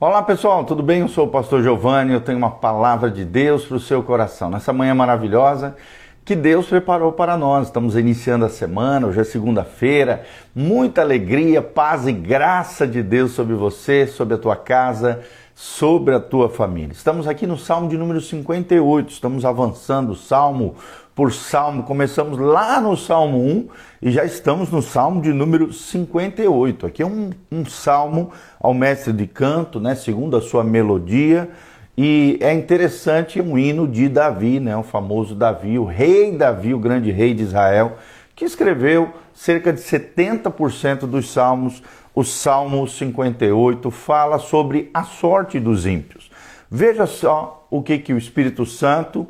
Olá pessoal, tudo bem? Eu sou o pastor Giovanni, eu tenho uma palavra de Deus para o seu coração. Nessa manhã maravilhosa que Deus preparou para nós. Estamos iniciando a semana, hoje é segunda-feira. Muita alegria, paz e graça de Deus sobre você, sobre a tua casa, sobre a tua família. Estamos aqui no Salmo de número 58, estamos avançando salmo por salmo. Começamos lá no Salmo 1 e já estamos no Salmo de número 58. Aqui é um, um salmo ao mestre de canto, né, segundo a sua melodia. E é interessante um hino de Davi, né, o famoso Davi, o rei Davi, o grande rei de Israel, que escreveu cerca de 70% dos salmos. O Salmo 58 fala sobre a sorte dos ímpios. Veja só o que, que o Espírito Santo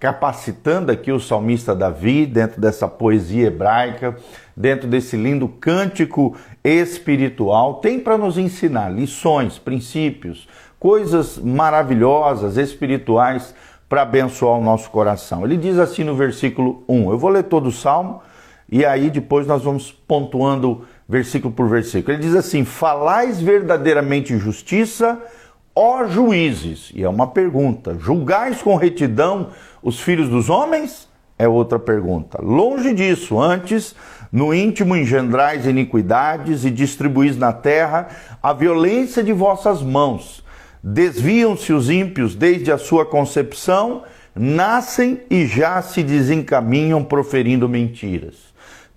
capacitando aqui o salmista Davi dentro dessa poesia hebraica, dentro desse lindo cântico espiritual, tem para nos ensinar lições, princípios, coisas maravilhosas, espirituais para abençoar o nosso coração. Ele diz assim no versículo 1. Eu vou ler todo o salmo e aí depois nós vamos pontuando versículo por versículo. Ele diz assim: Falais verdadeiramente justiça ó juízes, e é uma pergunta: julgais com retidão os filhos dos homens? É outra pergunta. Longe disso, antes, no íntimo engendrais iniquidades e distribuís na terra a violência de vossas mãos. Desviam-se os ímpios desde a sua concepção, nascem e já se desencaminham proferindo mentiras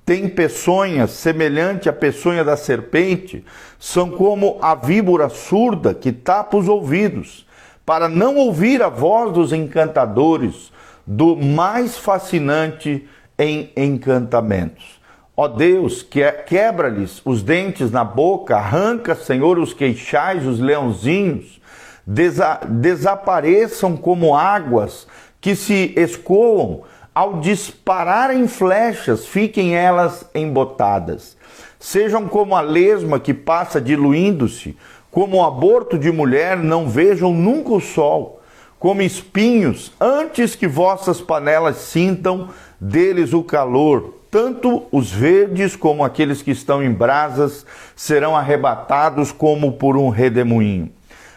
tem peçonhas semelhante à peçonha da serpente, são como a víbora surda que tapa os ouvidos, para não ouvir a voz dos encantadores, do mais fascinante em encantamentos. Ó Deus, que quebra-lhes os dentes na boca, arranca, Senhor, os queixais, os leãozinhos, desa desapareçam como águas que se escoam ao dispararem flechas, fiquem elas embotadas. Sejam como a lesma que passa diluindo-se, como o aborto de mulher, não vejam nunca o sol, como espinhos, antes que vossas panelas sintam deles o calor. Tanto os verdes como aqueles que estão em brasas serão arrebatados como por um redemoinho.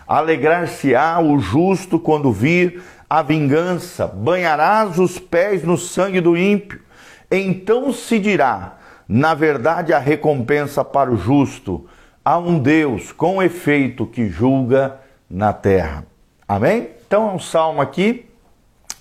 Alegrar-se-á o justo quando vir a vingança, banharás os pés no sangue do ímpio. Então se dirá: na verdade, a recompensa para o justo. Há um Deus com efeito que julga na terra. Amém? Então é um salmo aqui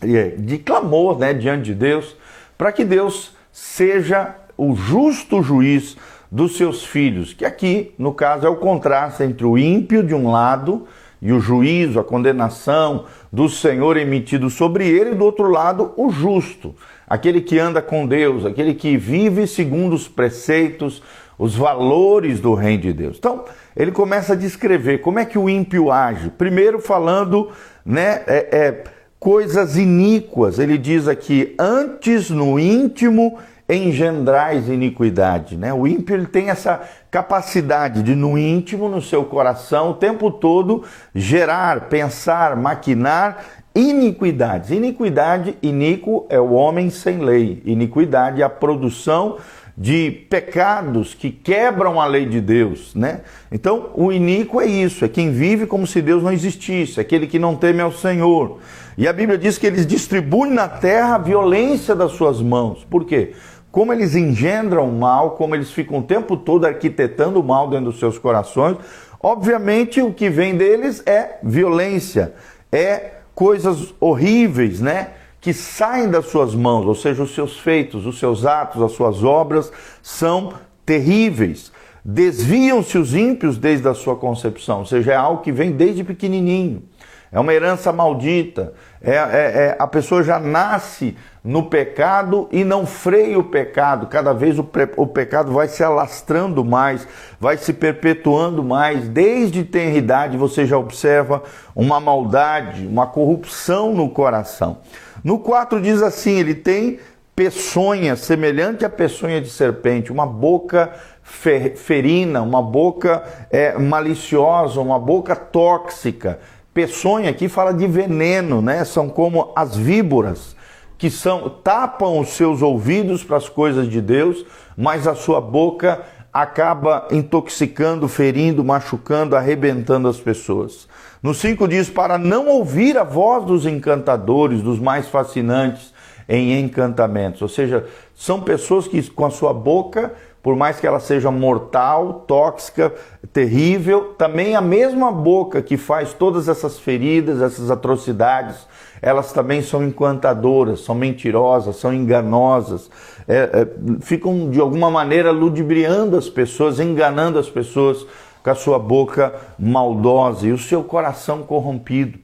é, de clamor né, diante de Deus, para que Deus seja o justo juiz dos seus filhos, que aqui, no caso, é o contraste entre o ímpio de um lado e o juízo, a condenação do Senhor emitido sobre ele, e do outro lado, o justo, aquele que anda com Deus, aquele que vive segundo os preceitos, os valores do reino de Deus. Então, ele começa a descrever como é que o ímpio age. Primeiro, falando, né, é, é, coisas iníquas. Ele diz aqui: antes no íntimo engendrais iniquidade. Né? O ímpio ele tem essa capacidade de, no íntimo, no seu coração, o tempo todo gerar, pensar, maquinar iniquidades. Iniquidade, iníquo é o homem sem lei. Iniquidade é a produção de pecados que quebram a lei de Deus, né? Então, o iníquo é isso, é quem vive como se Deus não existisse, aquele que não teme ao Senhor. E a Bíblia diz que eles distribuem na terra a violência das suas mãos. Por quê? Como eles engendram mal, como eles ficam o tempo todo arquitetando o mal dentro dos seus corações, obviamente o que vem deles é violência, é coisas horríveis, né? Que saem das suas mãos, ou seja, os seus feitos, os seus atos, as suas obras são terríveis. Desviam-se os ímpios desde a sua concepção, ou seja, é algo que vem desde pequenininho. É uma herança maldita. É, é, é, a pessoa já nasce no pecado e não freia o pecado. Cada vez o, o pecado vai se alastrando mais, vai se perpetuando mais. Desde tenridade você já observa uma maldade, uma corrupção no coração. No 4 diz assim: ele tem peçonha, semelhante à peçonha de serpente, uma boca ferina, uma boca é, maliciosa, uma boca tóxica. Peçonha aqui fala de veneno, né? São como as víboras que são tapam os seus ouvidos para as coisas de Deus, mas a sua boca acaba intoxicando, ferindo, machucando, arrebentando as pessoas. No 5 diz: para não ouvir a voz dos encantadores, dos mais fascinantes em encantamentos. Ou seja, são pessoas que com a sua boca, por mais que ela seja mortal, tóxica, terrível, também a mesma boca que faz todas essas feridas, essas atrocidades, elas também são encantadoras, são mentirosas, são enganosas, é, é, ficam de alguma maneira ludibriando as pessoas, enganando as pessoas com a sua boca maldosa e o seu coração corrompido.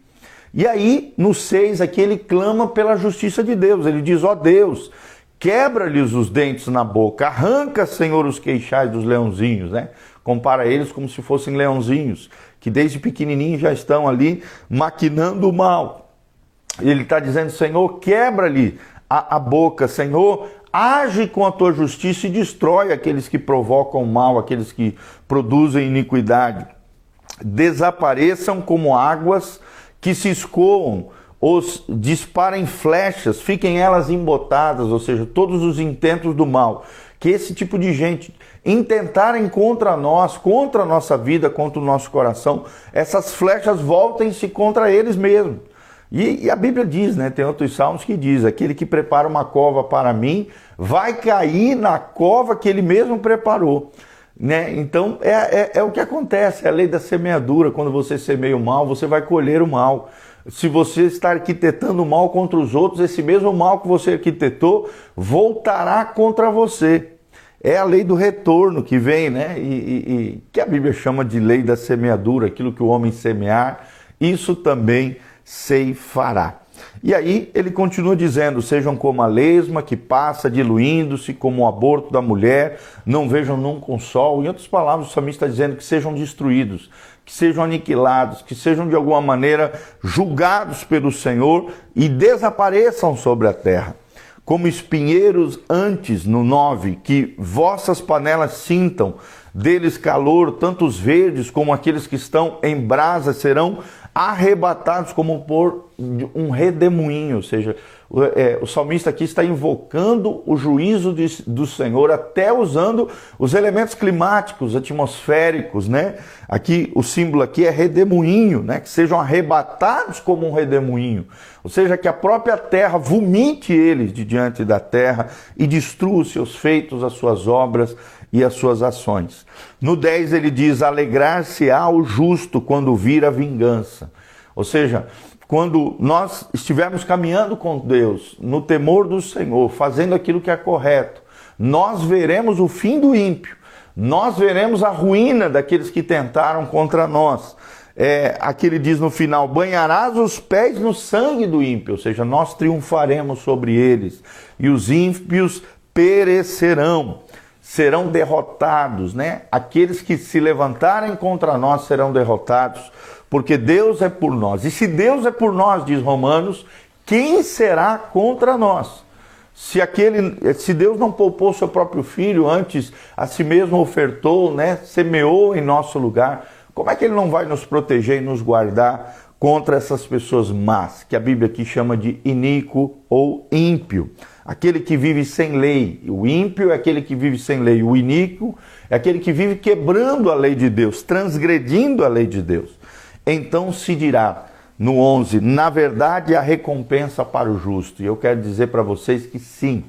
E aí, no 6, aqui ele clama pela justiça de Deus. Ele diz: Ó oh Deus, quebra-lhes os dentes na boca, arranca, Senhor, os queixais dos leãozinhos, né? Compara eles como se fossem leãozinhos, que desde pequenininhos já estão ali maquinando o mal. Ele está dizendo: Senhor, quebra-lhe a, a boca, Senhor, age com a tua justiça e destrói aqueles que provocam mal, aqueles que produzem iniquidade. Desapareçam como águas que se escoam, os disparem flechas, fiquem elas embotadas, ou seja, todos os intentos do mal. Que esse tipo de gente intentarem contra nós, contra a nossa vida, contra o nosso coração, essas flechas voltem-se contra eles mesmos. E, e, a Bíblia diz, né? Tem outros salmos que diz: aquele que prepara uma cova para mim vai cair na cova que ele mesmo preparou. Né? Então é, é, é o que acontece, é a lei da semeadura. Quando você semeia o mal, você vai colher o mal. Se você está arquitetando mal contra os outros, esse mesmo mal que você arquitetou voltará contra você. É a lei do retorno que vem, né? E, e, e que a Bíblia chama de lei da semeadura, aquilo que o homem semear, isso também ceifará. E aí ele continua dizendo: sejam como a lesma que passa diluindo-se, como o aborto da mulher, não vejam nunca o sol. Em outras palavras, o salmista está dizendo que sejam destruídos, que sejam aniquilados, que sejam de alguma maneira julgados pelo Senhor e desapareçam sobre a terra. Como espinheiros antes, no 9, que vossas panelas sintam deles calor, tanto os verdes como aqueles que estão em brasa serão arrebatados como por um redemoinho, ou seja, o, é, o salmista aqui está invocando o juízo de, do Senhor, até usando os elementos climáticos, atmosféricos, né? Aqui o símbolo aqui é redemoinho, né? Que sejam arrebatados como um redemoinho, ou seja, que a própria terra vomite eles de diante da terra e destrua os seus feitos, as suas obras e as suas ações. No 10 ele diz: alegrar-se-á o justo quando vir a vingança. Ou seja, quando nós estivermos caminhando com Deus, no temor do Senhor, fazendo aquilo que é correto, nós veremos o fim do ímpio, nós veremos a ruína daqueles que tentaram contra nós. É, aqui ele diz no final: banharás os pés no sangue do ímpio, ou seja, nós triunfaremos sobre eles, e os ímpios perecerão serão derrotados, né? Aqueles que se levantarem contra nós serão derrotados, porque Deus é por nós. E se Deus é por nós, diz Romanos, quem será contra nós? Se aquele, se Deus não poupou seu próprio filho, antes a si mesmo ofertou, né, semeou em nosso lugar, como é que ele não vai nos proteger e nos guardar contra essas pessoas más, que a Bíblia aqui chama de iníquo ou ímpio? aquele que vive sem lei. O ímpio é aquele que vive sem lei. O iníquo é aquele que vive quebrando a lei de Deus, transgredindo a lei de Deus. Então se dirá no 11: na verdade, a recompensa para o justo. E eu quero dizer para vocês que sim,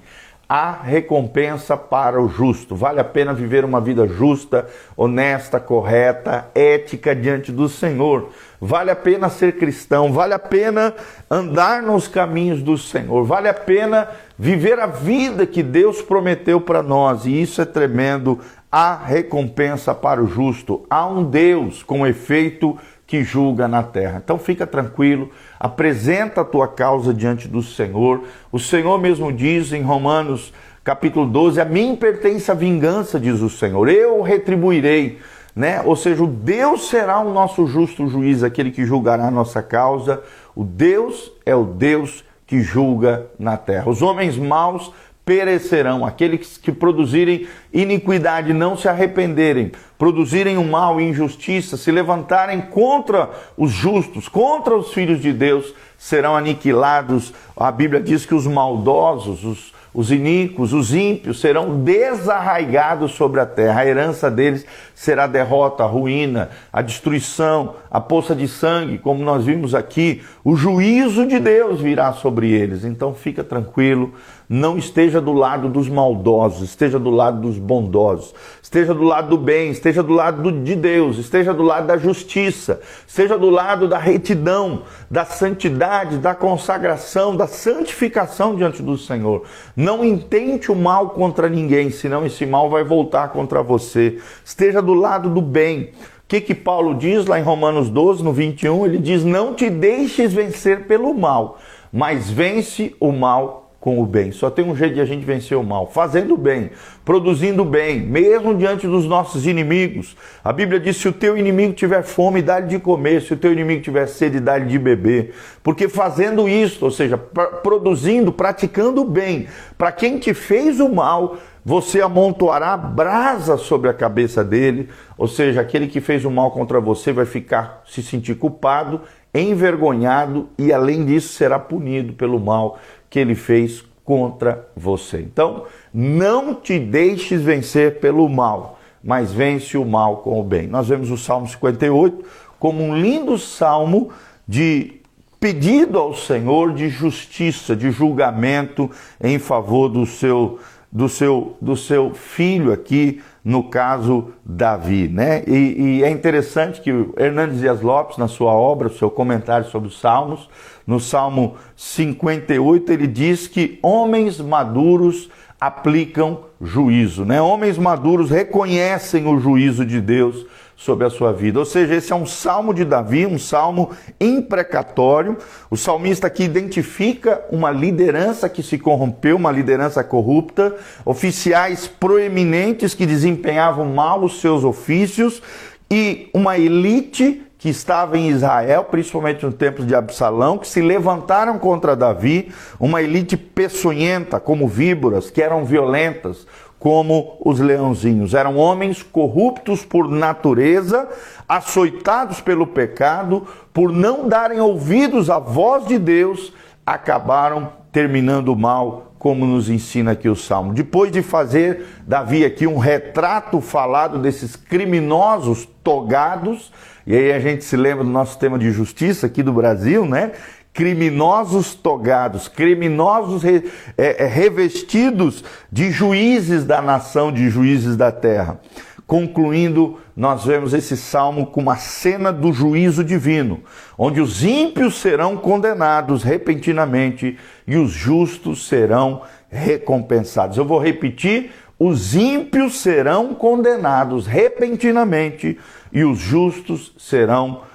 há recompensa para o justo. Vale a pena viver uma vida justa, honesta, correta, ética diante do Senhor. Vale a pena ser cristão, vale a pena andar nos caminhos do Senhor, vale a pena viver a vida que Deus prometeu para nós, e isso é tremendo. Há recompensa para o justo, há um Deus com efeito que julga na terra. Então fica tranquilo, apresenta a tua causa diante do Senhor. O Senhor mesmo diz em Romanos capítulo 12: A mim pertence a vingança, diz o Senhor, eu retribuirei. Né? Ou seja, o Deus será o nosso justo juiz, aquele que julgará a nossa causa. O Deus é o Deus que julga na terra. Os homens maus perecerão, aqueles que produzirem iniquidade não se arrependerem, produzirem o mal e injustiça, se levantarem contra os justos, contra os filhos de Deus, serão aniquilados. A Bíblia diz que os maldosos, os, os iníquos, os ímpios serão desarraigados sobre a terra. A herança deles será a derrota, a ruína, a destruição, a poça de sangue, como nós vimos aqui. O juízo de Deus virá sobre eles. Então fica tranquilo, não esteja do lado dos maldosos, esteja do lado dos bondosos, esteja do lado do bem, esteja do lado de Deus, esteja do lado da justiça, esteja do lado da retidão, da santidade, da consagração, da santificação diante do Senhor. Não intente o mal contra ninguém, senão esse mal vai voltar contra você. Esteja do lado do bem. O que, que Paulo diz lá em Romanos 12, no 21? Ele diz: Não te deixes vencer pelo mal, mas vence o mal com o bem. Só tem um jeito de a gente vencer o mal: fazendo bem, produzindo bem, mesmo diante dos nossos inimigos. A Bíblia diz: se o teu inimigo tiver fome, dá-lhe de comer, se o teu inimigo tiver sede, dá-lhe de beber. Porque fazendo isso, ou seja, produzindo, praticando o bem, para quem te fez o mal, você amontoará brasa sobre a cabeça dele, ou seja, aquele que fez o mal contra você vai ficar se sentir culpado, envergonhado e além disso será punido pelo mal que ele fez contra você. Então, não te deixes vencer pelo mal, mas vence o mal com o bem. Nós vemos o Salmo 58 como um lindo salmo de pedido ao Senhor de justiça, de julgamento em favor do seu do seu do seu filho aqui, no caso Davi, né? E, e é interessante que Hernandes Dias Lopes, na sua obra, seu comentário sobre os Salmos, no Salmo 58, ele diz que homens maduros aplicam juízo, né? Homens maduros reconhecem o juízo de Deus sobre a sua vida. Ou seja, esse é um salmo de Davi, um salmo imprecatório. O salmista aqui identifica uma liderança que se corrompeu, uma liderança corrupta, oficiais proeminentes que desempenhavam mal os seus ofícios e uma elite que estava em Israel, principalmente no tempo de Absalão, que se levantaram contra Davi, uma elite peçonhenta, como víboras, que eram violentas, como os leãozinhos. Eram homens corruptos por natureza, açoitados pelo pecado, por não darem ouvidos à voz de Deus, acabaram terminando mal, como nos ensina aqui o Salmo. Depois de fazer Davi aqui um retrato falado desses criminosos togados, e aí a gente se lembra do nosso tema de justiça aqui do Brasil, né? Criminosos togados, criminosos re, é, é, revestidos de juízes da nação, de juízes da terra. Concluindo, nós vemos esse salmo com uma cena do juízo divino, onde os ímpios serão condenados repentinamente e os justos serão recompensados. Eu vou repetir: os ímpios serão condenados repentinamente e os justos serão recompensados.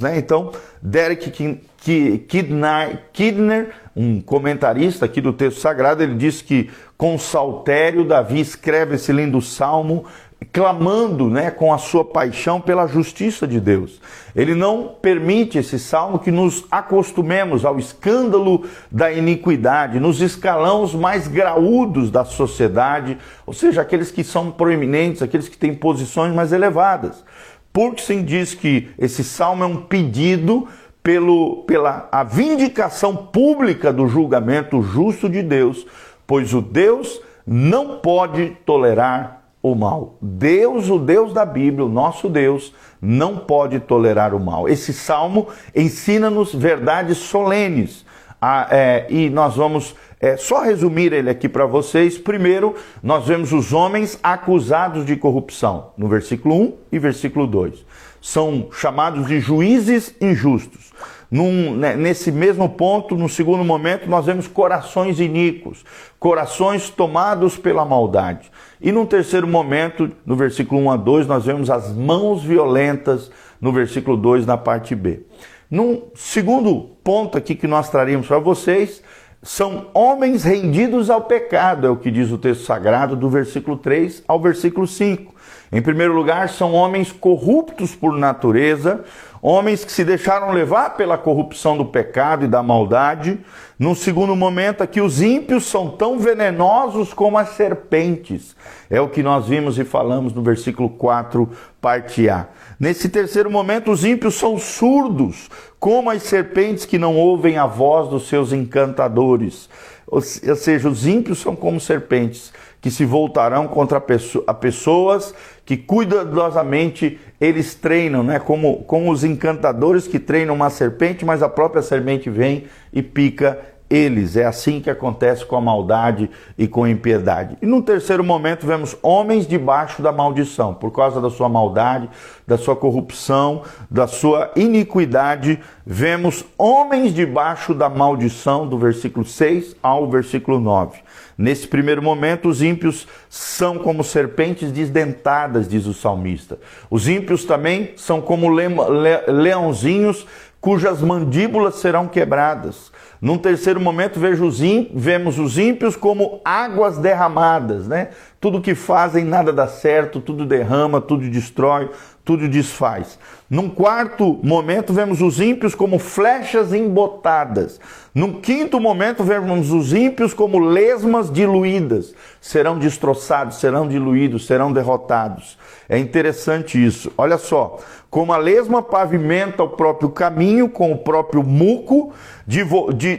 Né? Então, Derek Kidner, um comentarista aqui do texto sagrado, ele diz que com saltério Davi escreve esse lindo salmo clamando, né, com a sua paixão pela justiça de Deus. Ele não permite esse salmo que nos acostumemos ao escândalo da iniquidade, nos escalões mais graúdos da sociedade, ou seja, aqueles que são proeminentes, aqueles que têm posições mais elevadas. Sim diz que esse salmo é um pedido pelo, pela a vindicação pública do julgamento justo de Deus, pois o Deus não pode tolerar o mal. Deus, o Deus da Bíblia, o nosso Deus, não pode tolerar o mal. Esse salmo ensina-nos verdades solenes. Ah, é, e nós vamos é, só resumir ele aqui para vocês. Primeiro, nós vemos os homens acusados de corrupção, no versículo 1 e versículo 2. São chamados de juízes injustos. Num, né, nesse mesmo ponto, no segundo momento, nós vemos corações iníquos, corações tomados pela maldade. E num terceiro momento, no versículo 1 a 2, nós vemos as mãos violentas, no versículo 2, na parte B. Num segundo ponto aqui que nós traríamos para vocês, são homens rendidos ao pecado, é o que diz o texto sagrado, do versículo 3 ao versículo 5. Em primeiro lugar, são homens corruptos por natureza, homens que se deixaram levar pela corrupção do pecado e da maldade. Num segundo momento, aqui os ímpios são tão venenosos como as serpentes. É o que nós vimos e falamos no versículo 4, parte A. Nesse terceiro momento, os ímpios são surdos, como as serpentes que não ouvem a voz dos seus encantadores. Ou seja, os ímpios são como serpentes que se voltarão contra a pessoas que cuidadosamente eles treinam, né? Como, como os encantadores que treinam uma serpente, mas a própria serpente vem e pica eles. É assim que acontece com a maldade e com a impiedade. E no terceiro momento vemos homens debaixo da maldição, por causa da sua maldade, da sua corrupção, da sua iniquidade. Vemos homens debaixo da maldição, do versículo 6 ao versículo 9. Nesse primeiro momento, os ímpios são como serpentes desdentadas, diz o salmista. Os ímpios também são como leãozinhos cujas mandíbulas serão quebradas. Num terceiro momento, os vemos os ímpios como águas derramadas, né? Tudo que fazem nada dá certo, tudo derrama, tudo destrói, tudo desfaz. Num quarto momento, vemos os ímpios como flechas embotadas. Num quinto momento, vemos os ímpios como lesmas diluídas. Serão destroçados, serão diluídos, serão derrotados. É interessante isso. Olha só, como a lesma pavimenta o próprio caminho com o próprio muco,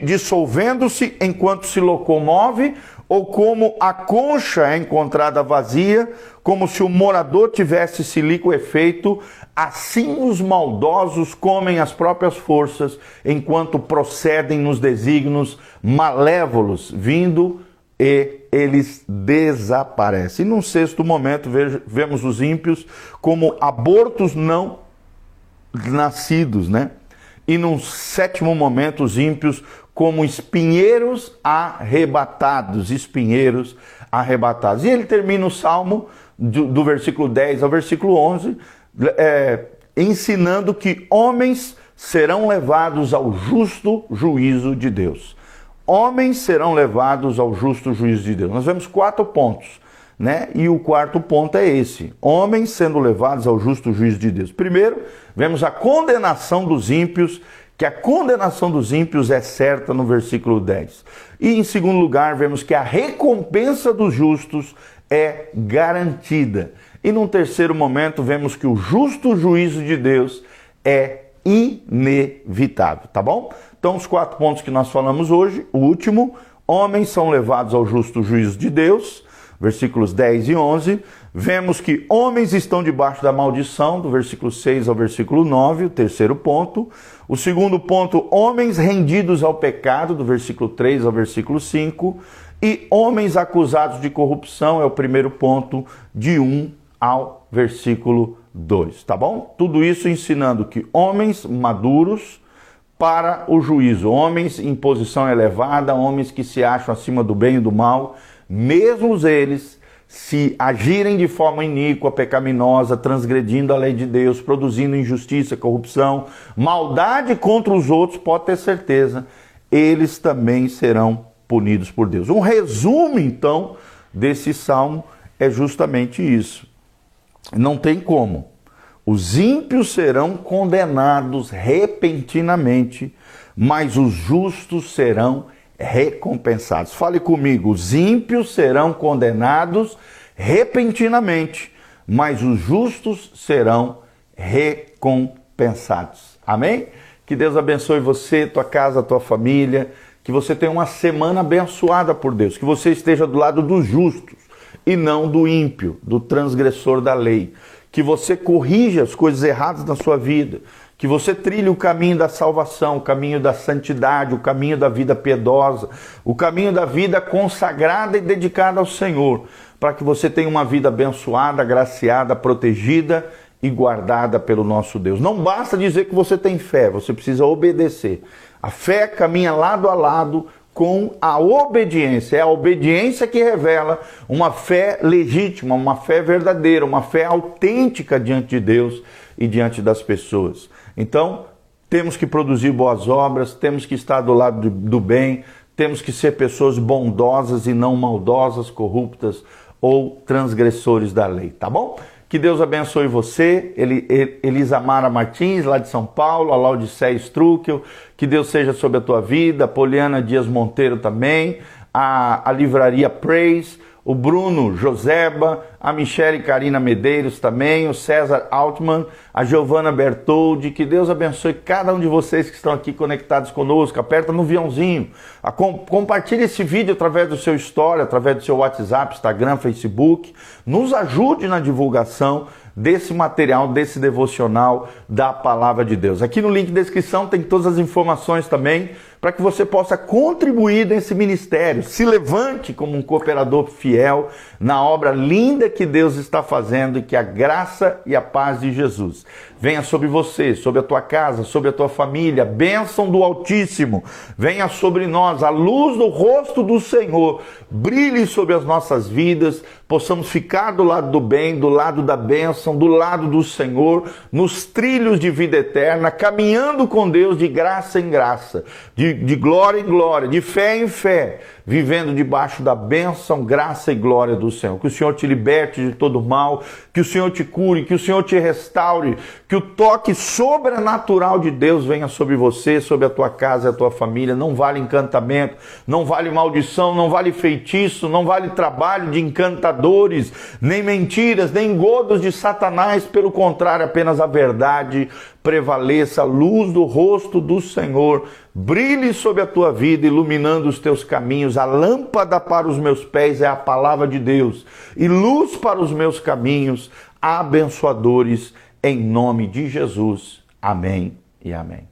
dissolvendo-se enquanto se locomove, ou como a concha é encontrada vazia, como se o morador tivesse se liquefeito, assim os maldosos comem as próprias forças, enquanto procedem nos desígnios malévolos, vindo e eles desaparecem. E num sexto momento, vemos os ímpios como abortos não nascidos, né? E num sétimo momento, os ímpios como espinheiros arrebatados, espinheiros arrebatados. E ele termina o salmo do, do versículo 10 ao versículo 11, é, ensinando que homens serão levados ao justo juízo de Deus. Homens serão levados ao justo juízo de Deus. Nós vemos quatro pontos, né? E o quarto ponto é esse: homens sendo levados ao justo juízo de Deus. Primeiro, vemos a condenação dos ímpios que a condenação dos ímpios é certa no versículo 10. E em segundo lugar, vemos que a recompensa dos justos é garantida. E num terceiro momento, vemos que o justo juízo de Deus é inevitável, tá bom? Então, os quatro pontos que nós falamos hoje, o último, homens são levados ao justo juízo de Deus, versículos 10 e 11. Vemos que homens estão debaixo da maldição, do versículo 6 ao versículo 9, o terceiro ponto. O segundo ponto, homens rendidos ao pecado, do versículo 3 ao versículo 5. E homens acusados de corrupção, é o primeiro ponto, de 1 ao versículo 2, tá bom? Tudo isso ensinando que homens maduros para o juízo, homens em posição elevada, homens que se acham acima do bem e do mal, mesmo eles se agirem de forma iníqua, pecaminosa, transgredindo a lei de Deus, produzindo injustiça, corrupção, maldade contra os outros, pode ter certeza, eles também serão punidos por Deus. Um resumo, então, desse salmo é justamente isso. Não tem como. Os ímpios serão condenados repentinamente, mas os justos serão recompensados. Fale comigo: os ímpios serão condenados repentinamente, mas os justos serão recompensados. Amém? Que Deus abençoe você, tua casa, tua família, que você tenha uma semana abençoada por Deus, que você esteja do lado dos justos e não do ímpio, do transgressor da lei. Que você corrija as coisas erradas na sua vida, que você trilhe o caminho da salvação, o caminho da santidade, o caminho da vida piedosa, o caminho da vida consagrada e dedicada ao Senhor, para que você tenha uma vida abençoada, agraciada, protegida e guardada pelo nosso Deus. Não basta dizer que você tem fé, você precisa obedecer. A fé caminha lado a lado com a obediência. É a obediência que revela uma fé legítima, uma fé verdadeira, uma fé autêntica diante de Deus e diante das pessoas. Então, temos que produzir boas obras, temos que estar do lado do bem, temos que ser pessoas bondosas e não maldosas, corruptas ou transgressores da lei, tá bom? Que Deus abençoe você, Elisamara Martins, lá de São Paulo, a Laudicea Struckel, que Deus seja sobre a tua vida, Poliana Dias Monteiro também, a, a Livraria Praise, o Bruno Joseba, a Michele Karina Medeiros também, o César Altman, a Giovana Bertoldi, que Deus abençoe cada um de vocês que estão aqui conectados conosco, aperta no aviãozinho, a com, compartilhe esse vídeo através do seu story, através do seu WhatsApp, Instagram, Facebook, nos ajude na divulgação desse material, desse devocional da palavra de Deus. Aqui no link de descrição tem todas as informações também para que você possa contribuir nesse ministério. Se levante como um cooperador fiel na obra linda que Deus está fazendo e que a graça e a paz de Jesus venha sobre você, sobre a tua casa, sobre a tua família, bênção do Altíssimo, venha sobre nós, a luz do rosto do Senhor, brilhe sobre as nossas vidas, possamos ficar do lado do bem, do lado da bênção, do lado do Senhor, nos trilhos de vida eterna, caminhando com Deus de graça em graça, de, de glória em glória, de fé em fé vivendo debaixo da bênção, graça e glória do Senhor. Que o Senhor te liberte de todo mal, que o Senhor te cure, que o Senhor te restaure, que o toque sobrenatural de Deus venha sobre você, sobre a tua casa e a tua família. Não vale encantamento, não vale maldição, não vale feitiço, não vale trabalho de encantadores, nem mentiras, nem godos de Satanás, pelo contrário, apenas a verdade prevaleça, a luz do rosto do Senhor brilhe sobre a tua vida, iluminando os teus caminhos. A lâmpada para os meus pés é a palavra de Deus, e luz para os meus caminhos, abençoadores, em nome de Jesus. Amém e amém.